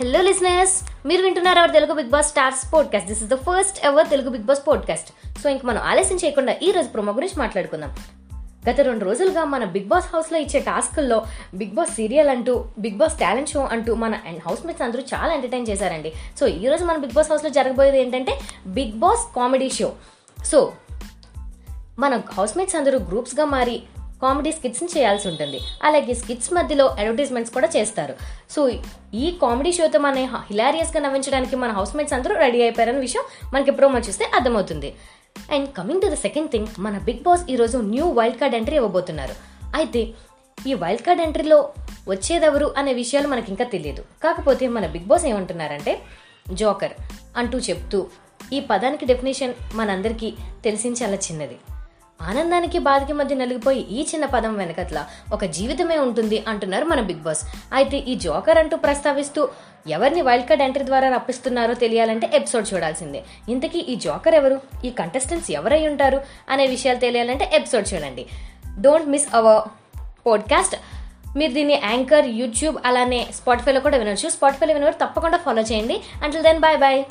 Hello లిజినెస్ మీరు వింటున్నారు our Telugu big boss stars podcast this is the first ever Telugu big boss podcast so ఇంక మనం ఆలస్యం చేయకుండా ఈ రోజు ప్రోమో గురించి మాట్లాడుకుందాం. గత రెండు రోజులుగా మన బిగ్ బాస్ హౌస్లో ఇచ్చే టాస్కుల్లో బిగ్ బాస్ సీరియల్ అంటూ బిగ్ బాస్ టాలెంట్ షో అంటూ మన హౌస్ మేట్స్ అందరూ చాలా ఎంటర్టైన్ చేశారండి. సో ఈ రోజు మన బిగ్ బాస్ హౌస్లో జరగబోయేది ఏంటంటే big boss comedy show so మన హౌస్మేట్స్ అందరూ గ్రూప్స్గా మారి కామెడీ స్కిట్స్ని చేయాల్సి ఉంటుంది. అలాగే స్కిట్స్ మధ్యలో అడ్వర్టైజ్మెంట్స్ కూడా చేస్తారు. సో ఈ కామెడీ షోతో మన హిలారియస్గా నవ్వించడానికి మన హౌస్ మేట్స్ అందరూ రెడీ అయిపోయారనే విషయం మనకి ప్రోమో చూస్తే అర్థమవుతుంది. And coming to the second thing మన బిగ్ బాస్ ఈరోజు న్యూ వైల్డ్ కార్డ్ ఎంట్రీ ఇవ్వబోతున్నారు. అయితే ఈ వైల్డ్ కార్డ్ ఎంట్రీలో వచ్చేదెవరు అనే విషయాలు మనకి ఇంకా తెలియదు. కాకపోతే మన బిగ్ బాస్ ఏమంటున్నారంటే జోకర్ అంటూ చెప్తూ ఈ పదానికి డెఫినేషన్ మనందరికీ తెలిసిన చాలా చిన్నది. ఆనందానికి బాధకి మధ్య నలిగిపోయి ఈ చిన్న పదం వెనకట్ల ఒక జీవితమే ఉంటుంది అంటున్నారు మన బిగ్ బాస్. అయితే ఈ జోకర్ అంటూ ప్రస్తావిస్తూ ఎవరిని వైల్డ్ కార్డ్ ఎంట్రీ ద్వారా రప్పిస్తున్నారో తెలియాలంటే ఎపిసోడ్ చూడాల్సిందే. ఇంతకీ ఈ జోకర్ ఎవరు? ఈ కంటెస్టెంట్స్ ఎవరై ఉంటారు అనే విషయాలు తెలియాలంటే ఎపిసోడ్ చూడండి. డోంట్ మిస్ అవర్ పాడ్కాస్ట్ మీరు దీన్ని యాంకర్ యూట్యూబ్ అలానే స్పాటిఫైలో కూడా వినొచ్చు. స్పాటిఫైలో వినవారు తప్పకుండా ఫాలో చేయండి. Until then bye bye